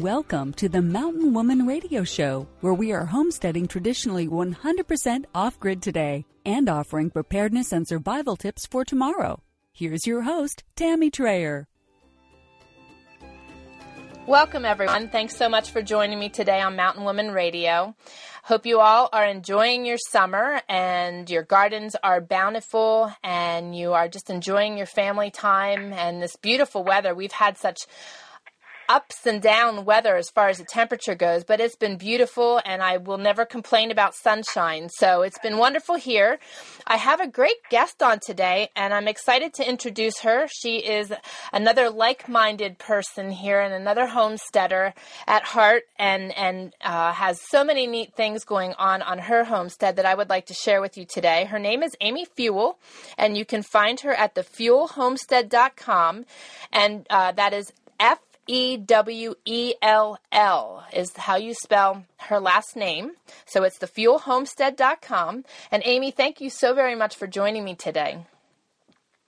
Welcome to the Mountain Woman Radio Show, where we are homesteading traditionally 100% off grid today and offering preparedness and survival tips for tomorrow. Here's your host, Tammy Trayer. Welcome, everyone. Thanks so much for joining me today on Mountain Woman Radio. Hope you all are enjoying your summer and your gardens are bountiful and you are just enjoying your family time and this beautiful weather. We've had such ups and down weather as far as the temperature goes, but it's been beautiful and I will never complain about sunshine. So it's been wonderful here. I have a great guest on today and I'm excited to introduce her. She is another like-minded person here and another homesteader at heart and, and uh, has so many neat things going on on her homestead that I would like to share with you today. Her name is Amy Fewell and you can find her at thefewellhomestead.com and uh, that is F E W E L L is how you spell her last name. So it's thefewellhomestead.com. And Amy, thank you so very much for joining me today.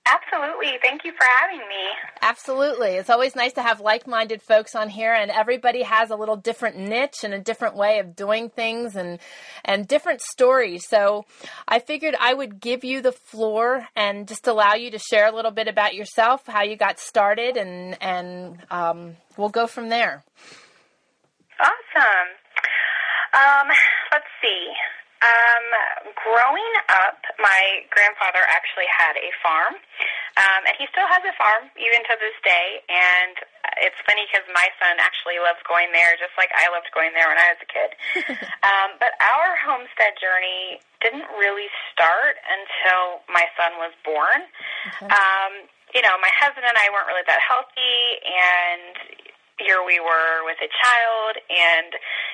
Absolutely. Thank you for having me. Absolutely. It's always nice to have like minded folks on here, and everybody has a little different niche and a different way of doing things and, and different stories. So I figured I would give you the floor and just allow you to share a little bit about yourself, how you got started, and, and um, we'll go from there. Awesome. Um, let's see. Um, growing up, my grandfather actually had a farm, um, and he still has a farm even to this day. And it's funny because my son actually loves going there, just like I loved going there when I was a kid. um, but our homestead journey didn't really start until my son was born. Okay. Um, you know, my husband and I weren't really that healthy, and here we were with a child, and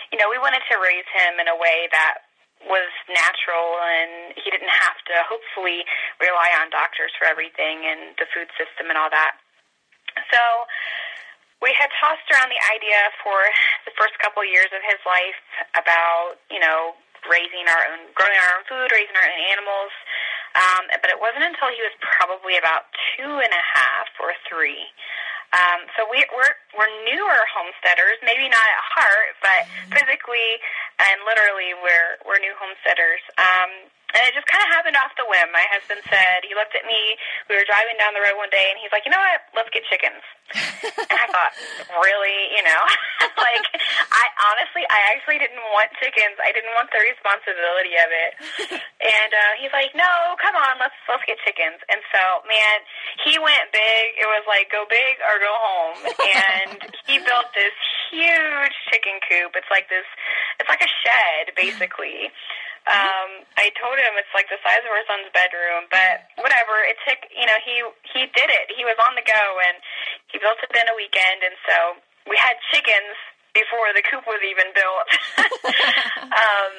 you know, we wanted to raise him in a way that was natural and he didn't have to hopefully rely on doctors for everything and the food system and all that. So we had tossed around the idea for the first couple of years of his life about, you know, raising our own, growing our own food, raising our own animals. Um, but it wasn't until he was probably about two and a half or three um, so we, we're we're newer homesteaders, maybe not at heart, but physically and literally we're we're new homesteaders. Um, and it just kind of happened off the whim. My husband said, he looked at me, we were driving down the road one day, and he's like, you know what, let's get chickens. and I thought, really? You know? like, I honestly, I actually didn't want chickens. I didn't want the responsibility of it. and uh, he's like, no, come on, let's, let's get chickens. And so, man, he went big. It was like, go big or go home. And he built this huge chicken coop. It's like this, it's like a shed, basically. Um, I told him it's like the size of our son's bedroom, but whatever. It took, you know, he he did it. He was on the go, and he built it in a weekend, and so we had chickens before the coop was even built. um,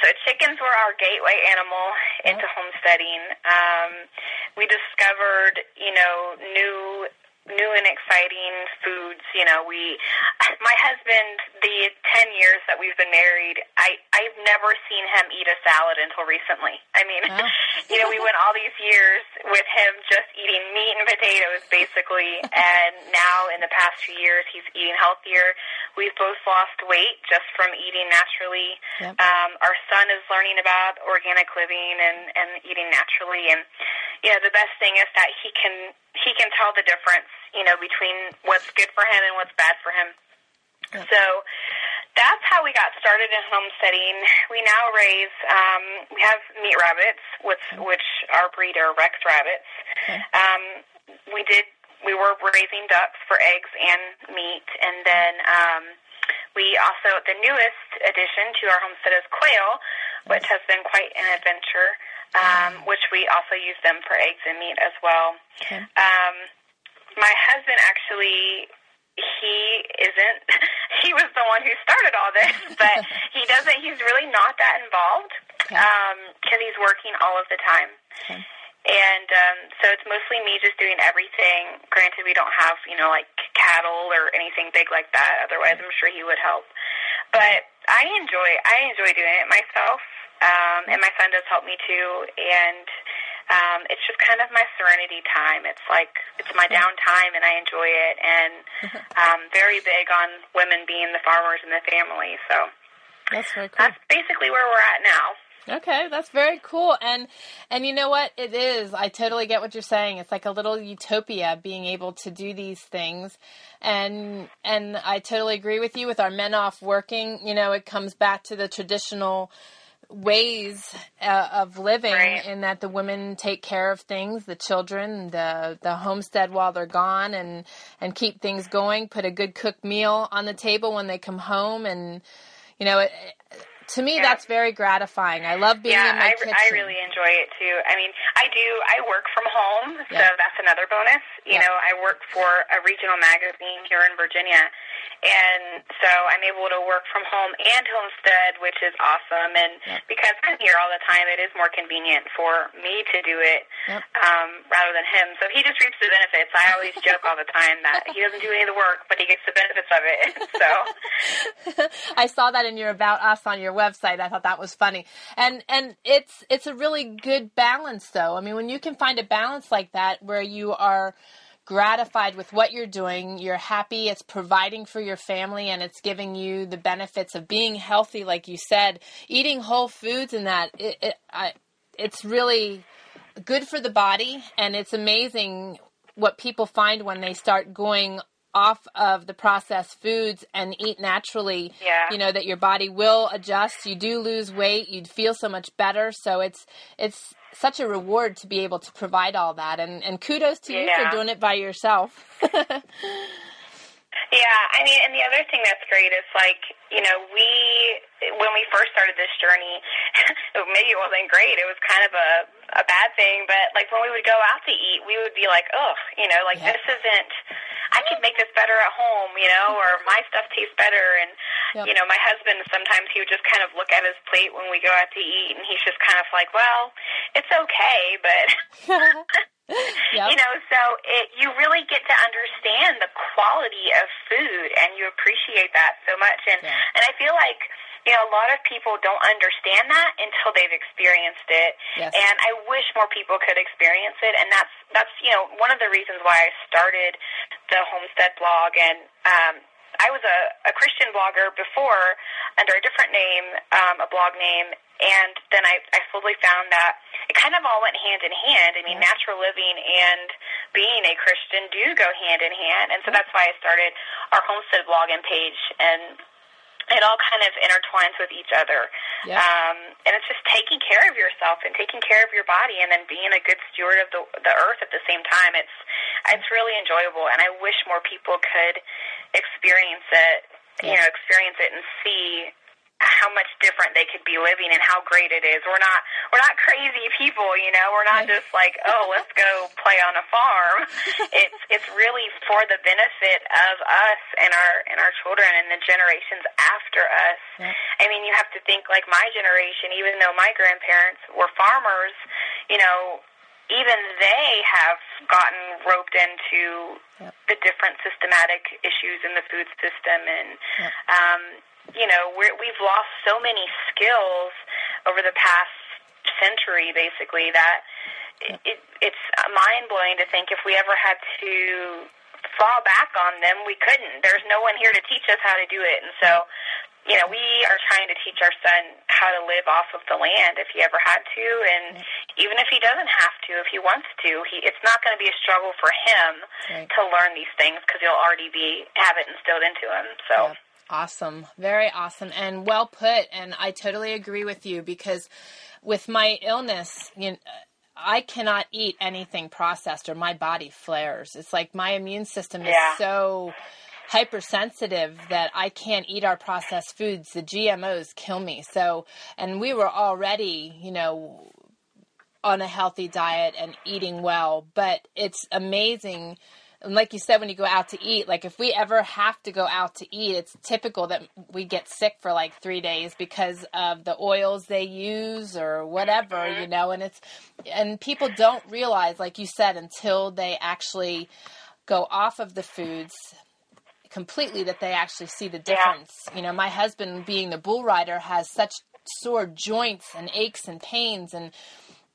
so chickens were our gateway animal into homesteading. Um, we discovered, you know, new new and exciting foods. You know, we, my husband, the 10 years that we've been married, I, I've never seen him eat a salad until recently. I mean, oh. you know, we went all these years with him just eating meat and potatoes basically. and now in the past few years, he's eating healthier. We've both lost weight just from eating naturally. Yep. Um, our son is learning about organic living and, and eating naturally. And, you know, the best thing is that he can he can tell the difference, you know, between what's good for him and what's bad for him. Yep. So that's how we got started in homesteading. We now raise, um, we have meat rabbits, which, which our breed are Rex rabbits. Okay. Um, we did we were raising ducks for eggs and meat, and then um, we also the newest addition to our homestead is quail, which has been quite an adventure. Um, which we also use them for eggs and meat as well. Okay. Um, my husband actually he isn't he was the one who started all this but he doesn't he's really not that involved because okay. um, he's working all of the time okay. And um, so it's mostly me just doing everything granted we don't have you know like cattle or anything big like that otherwise i'm sure he would help but i enjoy i enjoy doing it myself um, and my son does help me too and um, it's just kind of my serenity time. It's like it's my downtime, and I enjoy it. And um, very big on women being the farmers in the family. So that's very cool. That's basically where we're at now. Okay, that's very cool. And and you know what? It is. I totally get what you're saying. It's like a little utopia being able to do these things. And and I totally agree with you with our men off working, you know, it comes back to the traditional ways uh, of living right. in that the women take care of things, the children, the the homestead while they're gone, and and keep things going. Put a good cooked meal on the table when they come home, and you know, it, to me yeah. that's very gratifying. I love being yeah, in my I, kitchen. I really enjoy it too. I mean, I do. I work from home, yeah. so that's another bonus. You know, I work for a regional magazine here in Virginia, and so I'm able to work from home and homestead, which is awesome. And yep. because I'm here all the time, it is more convenient for me to do it yep. um, rather than him. So he just reaps the benefits. I always joke all the time that he doesn't do any of the work, but he gets the benefits of it. so I saw that in your about us on your website. I thought that was funny, and and it's it's a really good balance, though. I mean, when you can find a balance like that where you are gratified with what you're doing, you're happy, it's providing for your family, and it's giving you the benefits of being healthy, like you said, eating whole foods, and that it, it I, it's really good for the body, and it's amazing what people find when they start going off of the processed foods and eat naturally yeah. you know that your body will adjust. You do lose weight. You'd feel so much better. So it's it's such a reward to be able to provide all that. And and kudos to you for doing it by yourself Yeah, I mean, and the other thing that's great is like, you know, we, when we first started this journey, maybe it wasn't great. It was kind of a, a bad thing, but like when we would go out to eat, we would be like, ugh, you know, like yeah. this isn't, I could make this better at home, you know, or my stuff tastes better. And, yep. you know, my husband, sometimes he would just kind of look at his plate when we go out to eat and he's just kind of like, well, it's okay, but. yep. You know, so it, you really get to understand the quality of food, and you appreciate that so much. And yeah. and I feel like you know a lot of people don't understand that until they've experienced it. Yes. And I wish more people could experience it. And that's that's you know one of the reasons why I started the homestead blog and. um I was a, a Christian blogger before under a different name, um, a blog name, and then I, I slowly found that it kind of all went hand in hand. I mean, yeah. natural living and being a Christian do go hand in hand, and so that's why I started our homestead blog and page, and it all kind of intertwines with each other. Yeah. Um, and it's just taking care of yourself and taking care of your body, and then being a good steward of the the earth at the same time. It's it's really enjoyable, and I wish more people could experience it. Yeah. You know, experience it and see how much different they could be living and how great it is. We're not we're not crazy people, you know. We're not just like, oh, let's go play on a farm. it's it's really for the benefit of us and our and our children and the generations after us. Yeah. I mean, you have to think like my generation, even though my grandparents were farmers, you know, even they have gotten roped into yep. the different systematic issues in the food system and yep. um you know, we're, we've lost so many skills over the past century, basically, that it, it, it's mind blowing to think if we ever had to fall back on them, we couldn't. There's no one here to teach us how to do it, and so. You know, we are trying to teach our son how to live off of the land if he ever had to, and even if he doesn't have to, if he wants to, he it's not going to be a struggle for him right. to learn these things because he'll already be have it instilled into him. So. Yeah. Awesome. Very awesome and well put. And I totally agree with you because with my illness, you know, I cannot eat anything processed or my body flares. It's like my immune system is Yeah. so hypersensitive that I can't eat our processed foods. The GMOs kill me. So, and we were already, you know, on a healthy diet and eating well, but it's amazing. And like you said, when you go out to eat, like if we ever have to go out to eat, it's typical that we get sick for like three days because of the oils they use or whatever, mm-hmm. you know, and it's, and people don't realize, like you said, until they actually go off of the foods completely that they actually see the difference. You know, my husband being the bull rider has such sore joints and aches and pains and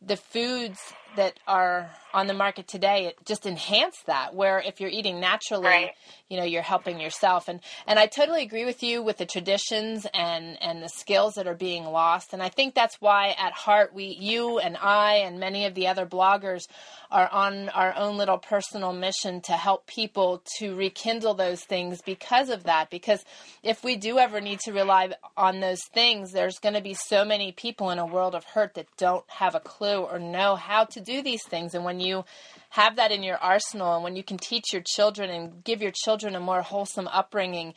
the foods that are on the market today it just enhance that where if you're eating naturally Right. you know you're helping yourself. And and I totally agree with you with the traditions and and the skills that are being lost. And I think that's why at heart we you and I and many of the other bloggers are on our own little personal mission to help people to rekindle those things because of that. Because if we do ever need to rely on those things there's going to be so many people in a world of hurt that don't have a clue or know how to do these things and when you have that in your arsenal and when you can teach your children and give your children a more wholesome upbringing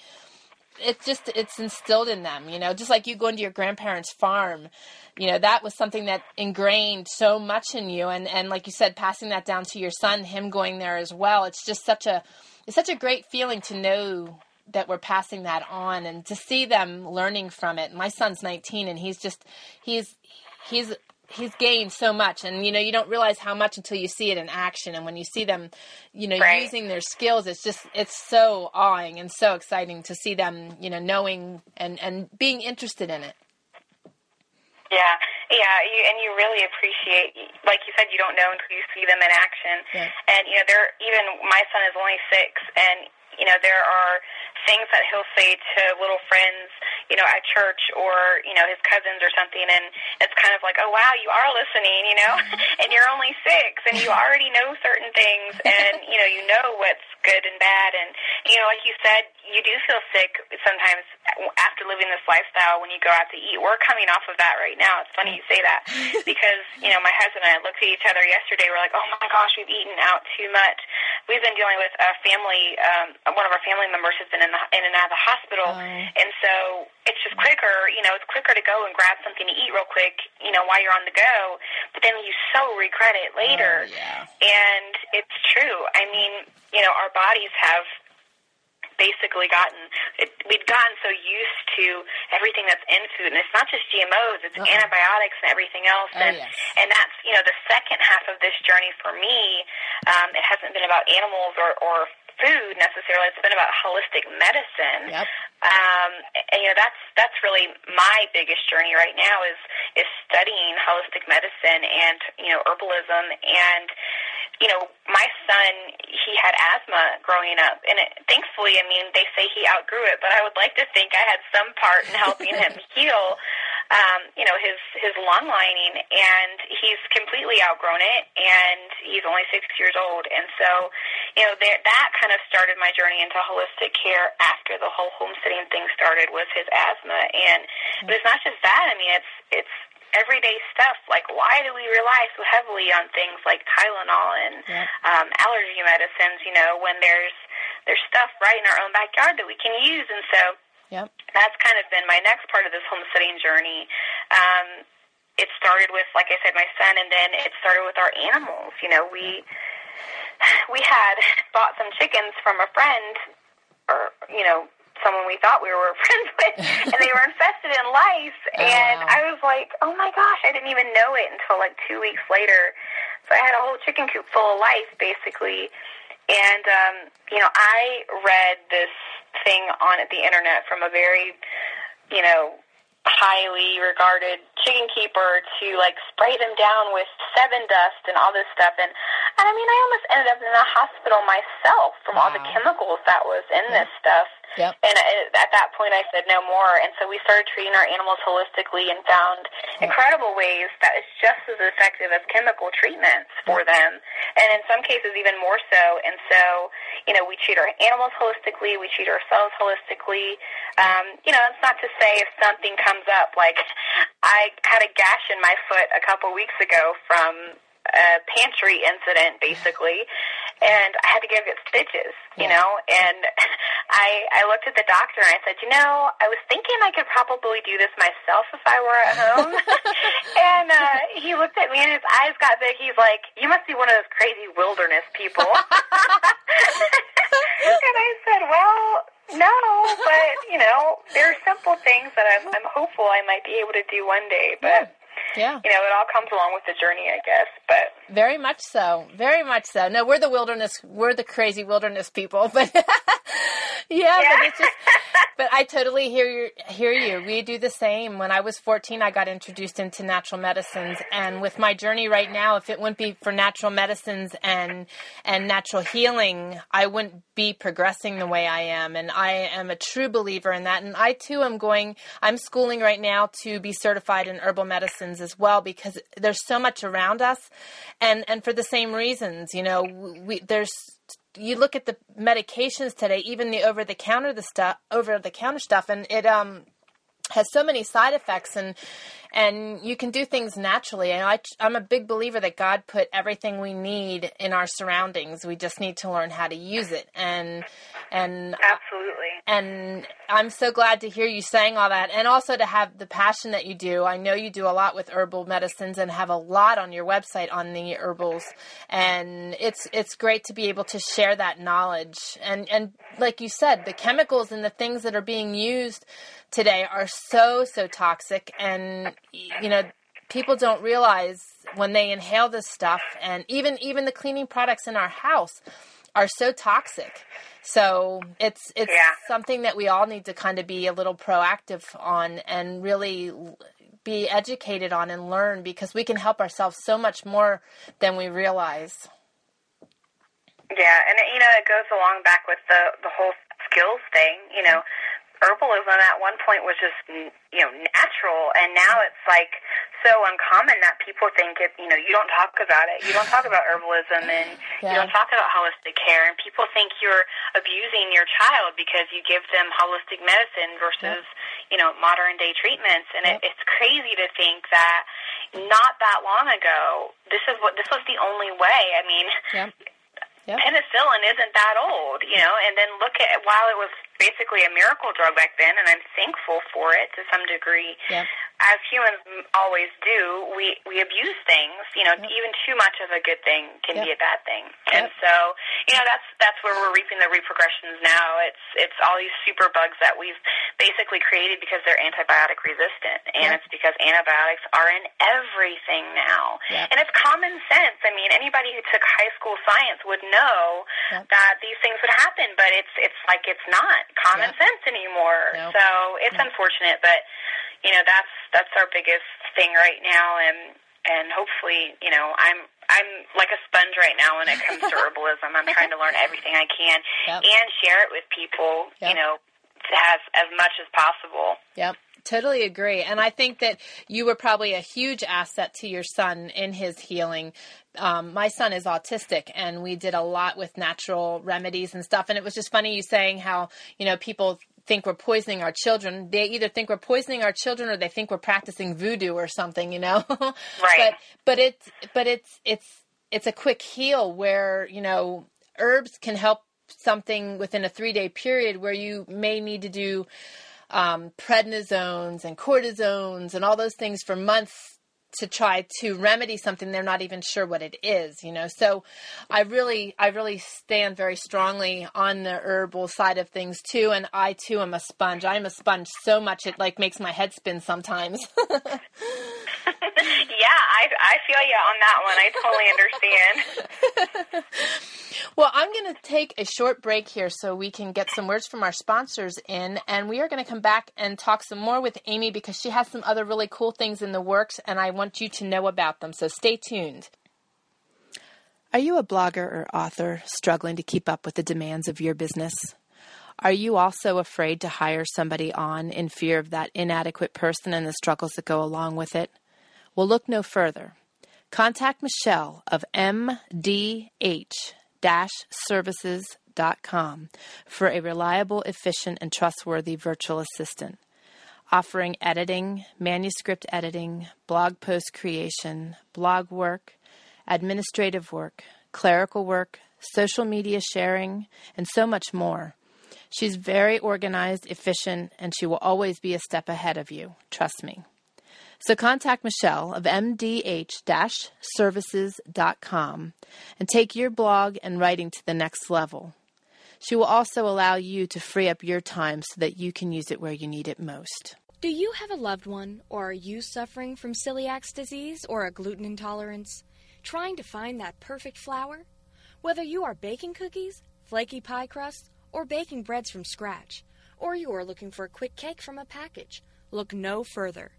it's just it's instilled in them you know? Just like you going to your grandparents farm you know that was something that ingrained so much in you and and like you said passing that down to your son him going there as well it's just such a it's such a great feeling to know that we're passing that on and to see them learning from it. My son's 19 and he's just he's he's he's gained so much and you know you don't realize how much until you see it in action and when you see them you know Right. using their skills it's just it's so awing and so exciting to see them you know knowing and and being interested in it Yeah, yeah, you, and you really appreciate, like you said, you don't know until you see them in action. Yeah. And you know, they're even my son is only six, and you know, there are things that he'll say to little friends, you know, at church or you know his cousins or something, and it's kind of like, oh wow, you are listening, you know, and you're only six, and you already know certain things, and you know, you know what's good and bad, and you know, like you said, you do feel sick sometimes after living this lifestyle when you go out to eat. We're coming off of that right now. It's funny you say that because you know my husband and I looked at each other yesterday. We're like, oh my gosh, we've eaten out too much. We've been dealing with a family. Um, one of our family members has been in, the, in and out of the hospital, Oh. and so it's just quicker. You know, it's quicker to go and grab something to eat real quick. You know, while you're on the go, but then you so regret it later. Oh, yeah. And it's true. I mean, you know, our bodies have basically gotten it, we've gotten so used to everything that's in food, and it's not just GMOs; it's Uh-uh. antibiotics and everything else. Oh, and yes. and that's you know the second half of this journey for me. Um, it hasn't been about animals or or food necessarily. It's been about holistic medicine. Yep. Um, and you know that's that's really my biggest journey right now is is studying holistic medicine and you know herbalism and you know my son he had asthma growing up and it, thankfully I mean they say he outgrew it but I would like to think I had some part in helping him heal um, you know his his lung lining and he's completely outgrown it and he's only six years old. And so you know there, that kind of started my journey into holistic care after the whole homesteading thing started was his asthma. And but it's not just that. I mean it's it's everyday stuff. Like why do we rely so heavily on things like Tylenol and Yep. um, allergy medicines you know when there's there's stuff right in our own backyard that we can use? And so Yep. that's kind of been my next part of this homesteading journey. Um, it started with, like I said, my son, and then it started with our animals. You know, we we had bought some chickens from a friend, or you know, someone we thought we were friends with, and they were infested in lice. And wow. I was like, oh my gosh, I didn't even know it until like two weeks later. So I had a whole chicken coop full of lice, basically. And um, you know, I read this thing on the internet from a very, you know, highly regarded chicken keeper to like spray them down with Sevin dust and all this stuff. And and I mean I almost ended up in a hospital myself from all the chemicals that was in this stuff. Yep. and at that point I said no more. And so we started treating our animals holistically and found incredible ways that is just as effective as chemical treatments for them. And in some cases even more so. And so you know we treat our animals holistically. We treat ourselves holistically. Um, you know it's not to say if something comes up like I had a gash in my foot a couple weeks ago from a pantry incident, basically, and I had to go get stitches, you yeah. know. And I I looked at the doctor and I said, you know, I was thinking I could probably do this myself if I were at home. and uh, he looked at me and his eyes got big. He's like, you must be one of those crazy wilderness people. and I said, well, no, but you know, there are simple things that I'm, I'm hopeful I might be able to do one day, but. Yeah yeah. You know, it all comes along with the journey, I guess. But very much so, very much so. No, we're the wilderness, we're the crazy wilderness people, but yeah, yeah, but it's just. But I totally hear you. Hear you. We do the same. When I was 14, I got introduced into natural medicines, and with my journey right now, if it wouldn't be for natural medicines and and natural healing, I wouldn't be progressing the way I am. And I am a true believer in that. And I too am going. I'm schooling right now to be certified in herbal medicines as well because there's so much around us, and and for the same reasons. You know, we there's you look at the medications today, even the over the counter the stuff over the counter stuff, and it um has so many side effects and and you can do things naturally. And I, I'm a big believer that God put everything we need in our surroundings. We just need to learn how to use it. And and absolutely. And I'm so glad to hear you saying all that, and also to have the passion that you do. I know you do a lot with herbal medicines and have a lot on your website on the herbals, and it's it's great to be able to share that knowledge. And and like you said, the chemicals and the things that are being used today are so so toxic and you know people don't realize when they inhale this stuff and even even the cleaning products in our house are so toxic so it's it's yeah. something that we all need to kind of be a little proactive on and really be educated on and learn because we can help ourselves so much more than we realize yeah and you know it goes along back with the the whole skills thing you know herbalism at one point was just you know natural and now it's like so uncommon that people think it you know you don't talk about it you don't talk about herbalism and yeah. you don't talk about holistic care and people think you're abusing your child because you give them holistic medicine versus yep. you know modern day treatments and yep. it, it's crazy to think that not that long ago this is what this was the only way i mean yep. Penicillin isn't that old you know and then look at while it was basically a miracle drug back then, and I'm thankful for it to some degree. As humans always do, we we abuse things. You know, yep. even too much of a good thing can yep. be a bad thing. Yep. And so, you know, that's that's where we're reaping the repercussions now. It's it's all these super bugs that we've basically created because they're antibiotic resistant, and it's because antibiotics are in everything now. And it's common sense. I mean, anybody who took high school science would know that these things would happen, but it's it's like it's not common sense anymore. Nope. So it's unfortunate, but you know that's that's our biggest thing right now, and and hopefully, you know, I'm I'm like a sponge right now when it comes to herbalism. I'm trying to learn everything I can yep. and share it with people. Yep. You know, as as much as possible. Yep. Totally agree. And I think that you were probably a huge asset to your son in his healing. Um, my son is autistic, and we did a lot with natural remedies and stuff. And it was just funny you saying how, you know, people think we're poisoning our children. They either think we're poisoning our children or they think we're practicing voodoo or something, you know? right. But, but it's, but it's, it's, it's a quick heal where, you know, herbs can help something within a three day period where you may need to do um, prednisones and cortisones and all those things for months to try to remedy something they're not even sure what it is you know so i really i really stand very strongly on the herbal side of things too and i too am a sponge i'm a sponge so much it like makes my head spin sometimes yeah, I, I feel you on that one. I totally understand. well, I'm going to take a short break here so we can get some words from our sponsors in, and we are going to come back and talk some more with Amy because she has some other really cool things in the works, and I want you to know about them. So stay tuned. Are you a blogger or author struggling to keep up with the demands of your business? Are you also afraid to hire somebody on in fear of that inadequate person and the struggles that go along with it? Well, look no further. Contact Michelle of mdh services.com for a reliable, efficient, and trustworthy virtual assistant. Offering editing, manuscript editing, blog post creation, blog work, administrative work, clerical work, social media sharing, and so much more. She's very organized, efficient, and she will always be a step ahead of you. Trust me. So contact Michelle of mdh-services.com and take your blog and writing to the next level. She will also allow you to free up your time so that you can use it where you need it most. Do you have a loved one, or are you suffering from celiac disease or a gluten intolerance? Trying to find that perfect flour? Whether you are baking cookies, flaky pie crusts, or baking breads from scratch, or you are looking for a quick cake from a package, look no further.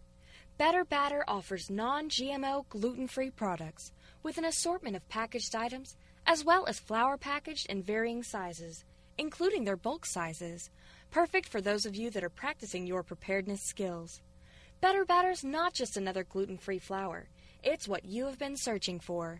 Better Batter offers non GMO gluten free products with an assortment of packaged items as well as flour packaged in varying sizes, including their bulk sizes, perfect for those of you that are practicing your preparedness skills. Better Batter's not just another gluten free flour, it's what you have been searching for.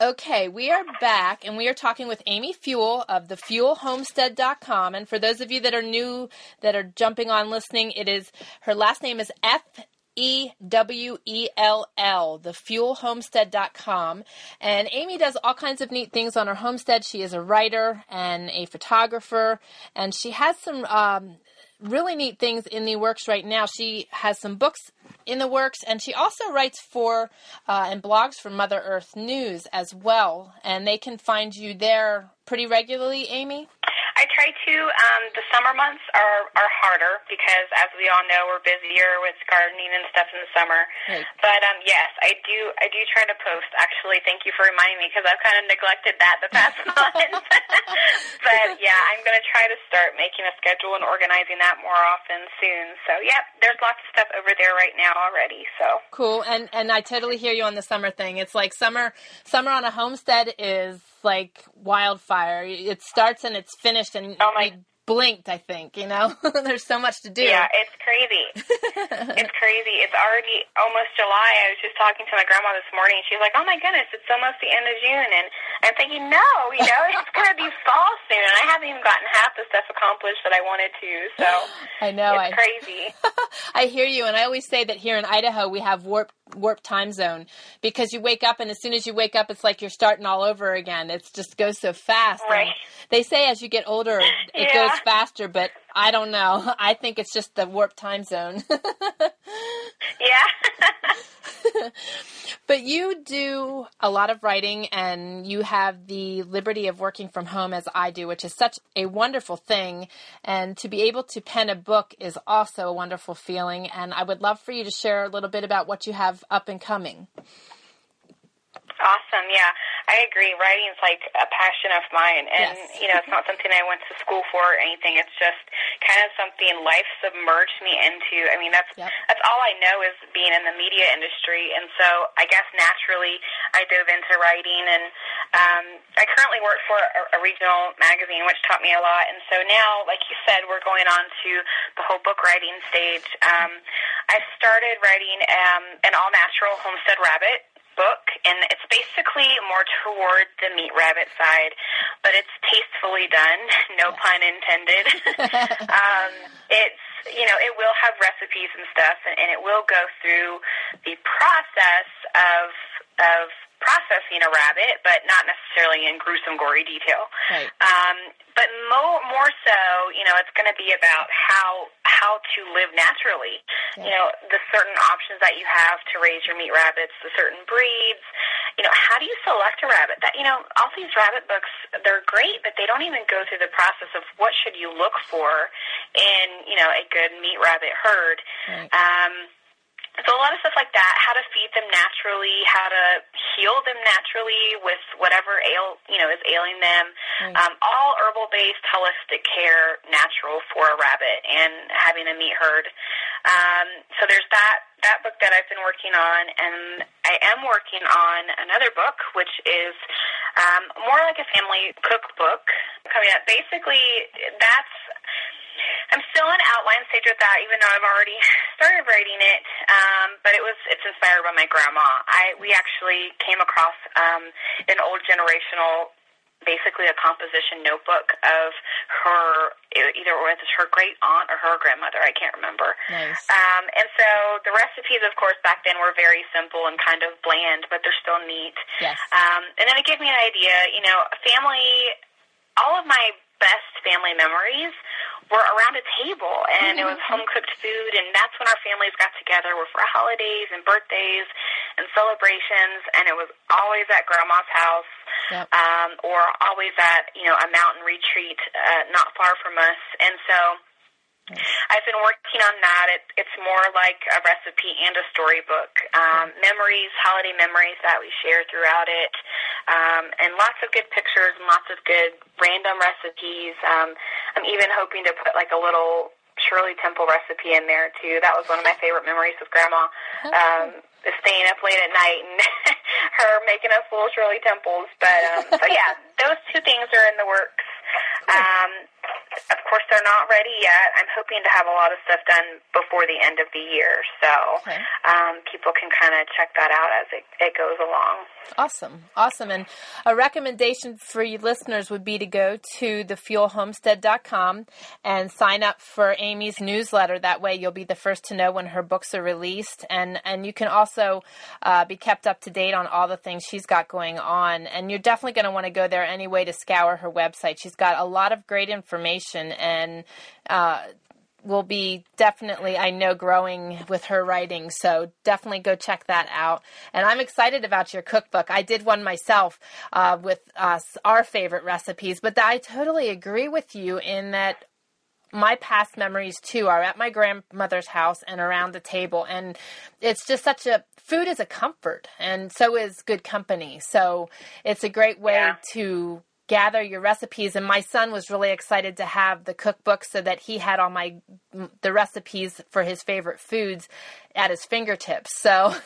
Okay, we are back and we are talking with Amy Fewell of thefewellhomestead.com. And for those of you that are new, that are jumping on listening, it is her last name is F E W E L L, thefewellhomestead.com. And Amy does all kinds of neat things on her homestead. She is a writer and a photographer, and she has some um, really neat things in the works right now. She has some books in the works, and she also writes for uh, and blogs for Mother Earth News as well. And they can find you there pretty regularly, Amy. I try to. Um, the summer months are are harder because, as we all know, we're busier with gardening and stuff in the summer. Right. But um, yes, I do. I do try to post. Actually, thank you for reminding me because I've kind of neglected that the past month. but yeah, I'm going to try to start making a schedule and organizing that more often soon. So yep, there's lots of stuff over there right now already. So Cool. And and I totally hear you on the summer thing. It's like summer summer on a homestead is like wildfire. It starts and it's finished and Oh my- you blinked, I think, you know. There's so much to do. Yeah, it's crazy. it's crazy. It's already almost July. I was just talking to my grandma this morning. She's like, "Oh my goodness, it's almost the end of June," and I'm thinking, "No, you know, it's gonna be fall soon." And I haven't even gotten half the stuff accomplished that I wanted to. So I know. it's I crazy. I hear you, and I always say that here in Idaho we have warp warp time zone because you wake up, and as soon as you wake up, it's like you're starting all over again. It just goes so fast. And Right. They say as you get older, it Yeah. goes faster, but I don't know. I think it's just the warp time zone. yeah. But you do a lot of writing and you have the liberty of working from home as I do, which is such a wonderful thing. And to be able to pen a book is also a wonderful feeling. And I would love for you to share a little bit about what you have up and coming. Awesome. Yeah, I agree. Writing's like a passion of mine, and Yes. you know, it's not something I went to school for or anything. It's just kind of something life submerged me into. I mean, that's Yep. that's all I know is being in the media industry, and so I guess naturally I dove into writing. And um, I currently work for a, a regional magazine, which taught me a lot. And so now, like you said, we're going on to the whole book writing stage. Um, I started writing um, an all natural homestead rabbit book, and it's basically more toward the meat rabbit side, but it's tastefully done. No pun intended. um, it's you know it will have recipes and stuff, and, and it will go through the process of of processing a rabbit, but not necessarily in gruesome, gory detail. Right. Um, but more more so, you know, it's going to be about how how to live naturally. You know, the certain options that you have to raise your meat rabbits, the certain breeds. You know, how do you select a rabbit? That you know, all these rabbit books, they're great, but they don't even go through the process of what should you look for in you know a good meat rabbit herd. Right. Um, so a lot of stuff like that, how to feed them naturally, how to heal them naturally with whatever ail you know is ailing them. Right. Um, all herbal based, holistic care, natural for a rabbit, and having a meat herd. Um, so there's that that book that I've been working on, and I am working on another book, which is um, more like a family cookbook coming up. Basically, that's I'm still in outline stage with that, even though I've already started writing it. Um, but it was it's inspired by my grandma. I we actually came across um, an old generational basically a composition notebook of her either with her great aunt or her grandmother i can't remember nice. um, and so the recipes of course back then were very simple and kind of bland but they're still neat yes. um, and then it gave me an idea you know family all of my best family memories were around a table and mm-hmm. it was home cooked food and that's when our families got together were for holidays and birthdays and celebrations and it was always at grandma's house yep. um or always at you know a mountain retreat uh, not far from us and so I've been working on that. It, it's more like a recipe and a storybook. Um, memories, holiday memories that we share throughout it, um, and lots of good pictures and lots of good random recipes. Um, I'm even hoping to put like a little Shirley Temple recipe in there too. That was one of my favorite memories with Grandma. Um, staying up late at night and her making us little Shirley Temples. But um, so yeah, those two things are in the works. Um, course, they're not ready yet. I'm hoping to have a lot of stuff done before the end of the year, so okay. um, people can kind of check that out as it, it goes along. Awesome, awesome. And a recommendation for you listeners would be to go to thefewellhomestead.com and sign up for Amy's newsletter. That way, you'll be the first to know when her books are released, and and you can also uh, be kept up to date on all the things she's got going on. And you're definitely going to want to go there anyway to scour her website. She's got a lot of great information and. Uh, will be definitely, I know, growing with her writing. So definitely go check that out. And I'm excited about your cookbook. I did one myself uh, with us, our favorite recipes, but I totally agree with you in that my past memories too are at my grandmother's house and around the table and it's just such a food is a comfort and so is good company so it's a great way yeah. to gather your recipes and my son was really excited to have the cookbook so that he had all my the recipes for his favorite foods at his fingertips so.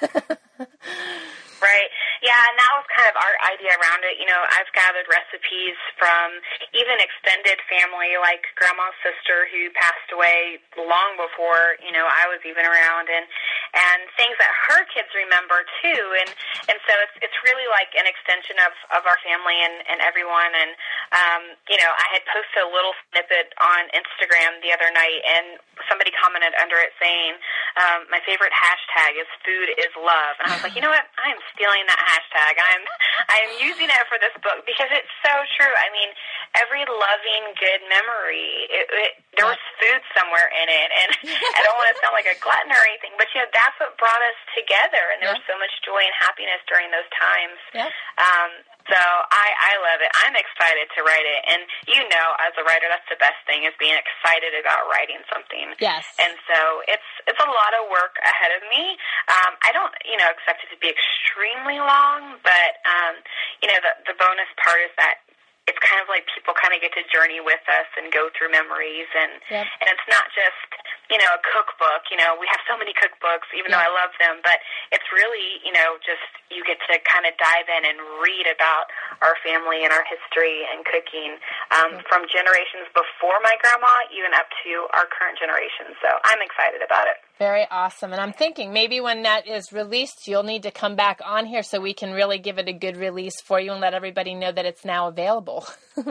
Right yeah, and that was kind of our idea around it. You know, I've gathered recipes from even extended family, like grandma's sister who passed away long before you know I was even around, and and things that her kids remember too. And and so it's it's really like an extension of of our family and and everyone. And um, you know, I had posted a little snippet on Instagram the other night, and somebody commented under it saying, um, "My favorite hashtag is food is love," and I was like, you know what, I am stealing that hashtag. I'm I'm using it for this book because it's so true. I mean, every loving, good memory. It, it, there was food somewhere in it, and I don't want to sound like a glutton or anything, but you know that's what brought us together, and there yeah. was so much joy and happiness during those times. Yeah. Um, so I I love it. I'm excited to write it, and you know, as a writer, that's the best thing is being excited about writing something. Yes. And so it's it's a lot of work ahead of me. Um, I don't you know expect it to be extremely long, but um, you know the the bonus part is that it's kind of like people kind of get to journey with us and go through memories and yep. and it's not just you know a cookbook you know we have so many cookbooks even yep. though I love them but it's really you know just you get to kind of dive in and read about our family and our history and cooking um, from generations before my grandma even up to our current generation so I'm excited about it very awesome. And I'm thinking maybe when that is released, you'll need to come back on here so we can really give it a good release for you and let everybody know that it's now available.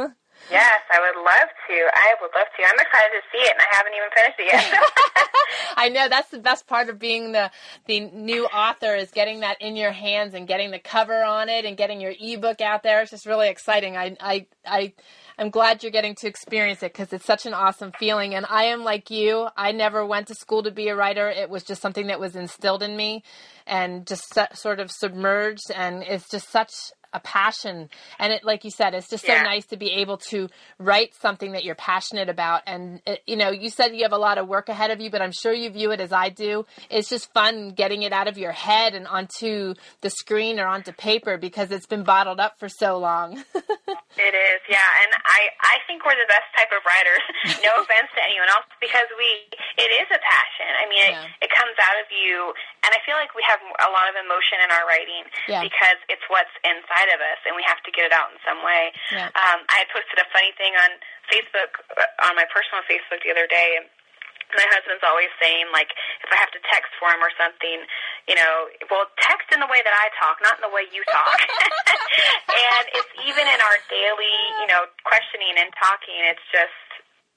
yes, I would love to. I would love to. I'm excited to see it, and I haven't even finished it yet. I know that's the best part of being the the new author is getting that in your hands and getting the cover on it and getting your ebook out there. It's just really exciting. I I I I'm glad you're getting to experience it because it's such an awesome feeling. And I am like you. I never went to school to be a writer. It was just something that was instilled in me and just sort of submerged. And it's just such a passion. And it, like you said, it's just so Yeah. nice to be able to write something that you're passionate about. And, it, you know, you said you have a lot of work ahead of you, but I'm sure you view it as I do. It's just fun getting it out of your head and onto the screen or onto paper because it's been bottled up for so long. It is, yeah, and I I think we're the best type of writers. no offense to anyone else, because we it is a passion. I mean, Yeah. it, it comes out of you, and I feel like we have a lot of emotion in our writing Yeah. because it's what's inside of us, and we have to get it out in some way. Yeah. Um, I posted a funny thing on Facebook uh, on my personal Facebook the other day, my husband's always saying like if I have to text for him or something, you know, well text in the way that I talk, not in the way you talk. and it's even in our daily, you know, questioning and talking. It's just,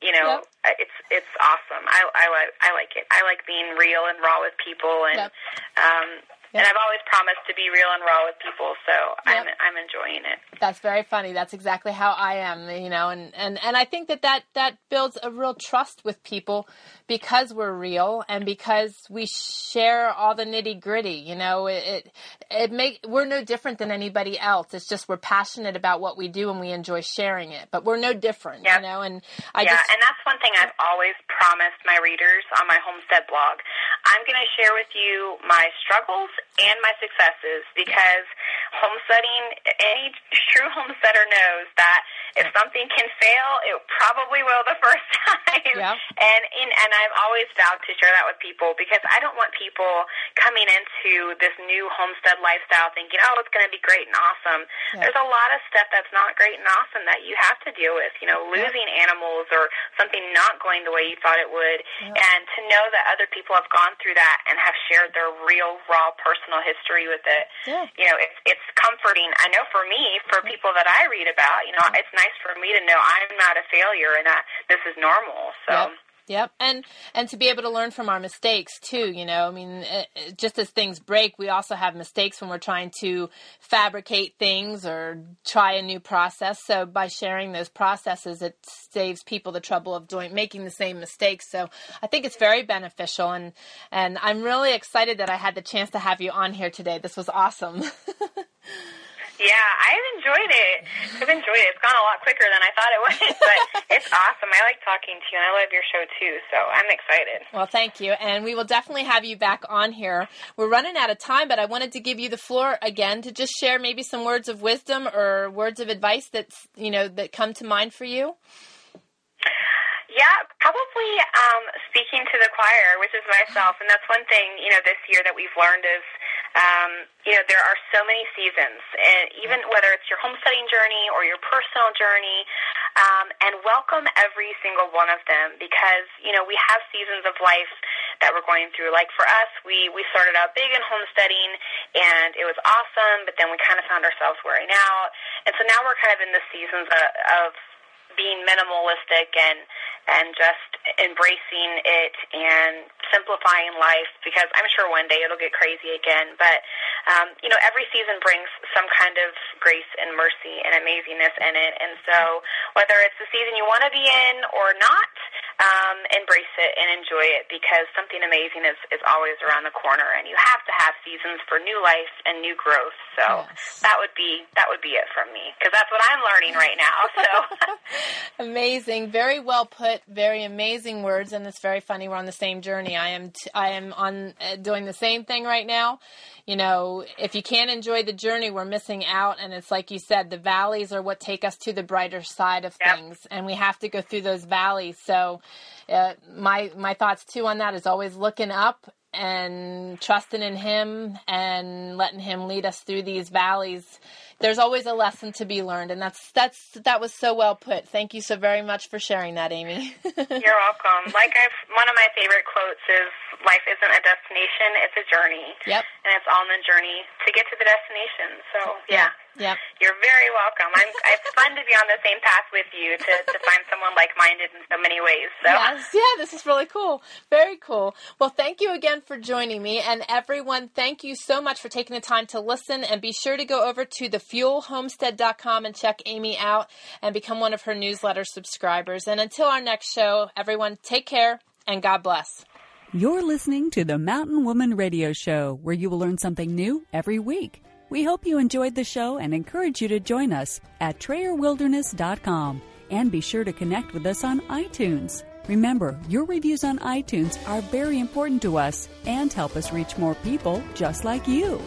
you know, Yep. it's it's awesome. I I like I like it. I like being real and raw with people, and Yep. um, and I've always promised to be real and raw with people. So I'm I'm enjoying it. That's very funny. That's exactly how I am, you know, and, and, and I think that, that that builds a real trust with people because we're real and because we share all the nitty gritty, you know, it, it, it make, we're no different than anybody else. It's just we're passionate about what we do and we enjoy sharing it, but we're no different, Yep. you know, and I yeah, just, and that's one thing I've always promised my readers on my homestead blog. I'm going to share with you my struggles and my successes because homesteading, any true homesteader knows that if something can fail, it probably will the first time. Yeah. And in, and I've always vowed to share that with people because I don't want people coming into this new homestead lifestyle thinking, oh, it's going to be great and awesome. Yeah. There's a lot of stuff that's not great and awesome that you have to deal with. You know, losing animals or something not going the way you thought it would, Yeah. and to know that other people have gone through that and have shared their real, raw, personal history with it. Yeah. You know, it's it's comforting. I know for me, for people that I read about, you know, it's nice for me to know I'm not a failure and that this is normal. So. Yep. Yep, and and to be able to learn from our mistakes too, you know. I mean, uh, uh, just as things break, we also have mistakes when we're trying to fabricate things or try a new process. So by sharing those processes, it saves people the trouble of doing making the same mistakes. So I think it's very beneficial, and and I'm really excited that I had the chance to have you on here today. This was awesome. Yeah, I've enjoyed it. I've enjoyed it. It's gone a lot quicker than I thought it would, but it's awesome. I like talking to you, and I love your show too. So I'm excited. Well, thank you. And we will definitely have you back on here. We're running out of time, but I wanted to give you the floor again to just share maybe some words of wisdom or words of advice that's, you know, that come to mind for you. Yeah, probably um, speaking to the choir, which is myself, and that's one thing you know this year that we've learned is um, you know there are so many seasons, and even whether it's your homesteading journey or your personal journey, um, and welcome every single one of them because you know we have seasons of life that we're going through. Like for us, we we started out big in homesteading, and it was awesome, but then we kind of found ourselves wearing out, and so now we're kind of in the seasons of, of being minimalistic and and just embracing it and simplifying life because I'm sure one day it'll get crazy again. But um, you know, every season brings some kind of grace and mercy and amazingness in it. And so whether it's the season you want to be in or not, um, embrace it and enjoy it because something amazing is, is always around the corner and you have to have seasons for new life and new growth. So Yes. that would be that would be it from me because that's what I'm learning right now. So Amazing, very well put, very amazing words, and it's very funny. We're on the same journey. I am, t- I am on uh, doing the same thing right now. You know, if you can't enjoy the journey, we're missing out. And it's like you said, the valleys are what take us to the brighter side of Yep. things, and we have to go through those valleys. So, uh, my my thoughts too on that is always looking up and trusting in Him and letting Him lead us through these valleys. There's always a lesson to be learned, and that's that's that was so well put. Thank you so very much for sharing that, Amy. You're welcome. Like I've one of my favorite quotes is life isn't a destination, it's a journey. Yep. And it's all in the journey to get to the destination. So yeah. Yep. You're very welcome. I'm it's fun to be on the same path with you to, to find someone like minded in so many ways. So Yes, yeah, this is really cool. Very cool. Well, thank you again for joining me. And everyone, thank you so much for taking the time to listen. And be sure to go over to thefewellhomestead.com and check Amy out and become one of her newsletter subscribers. And until our next show, everyone, take care and God bless. You're listening to the Mountain Woman Radio Show, where you will learn something new every week. We hope you enjoyed the show and encourage you to join us at TrayerWilderness.com and be sure to connect with us on iTunes. Remember, your reviews on iTunes are very important to us and help us reach more people just like you.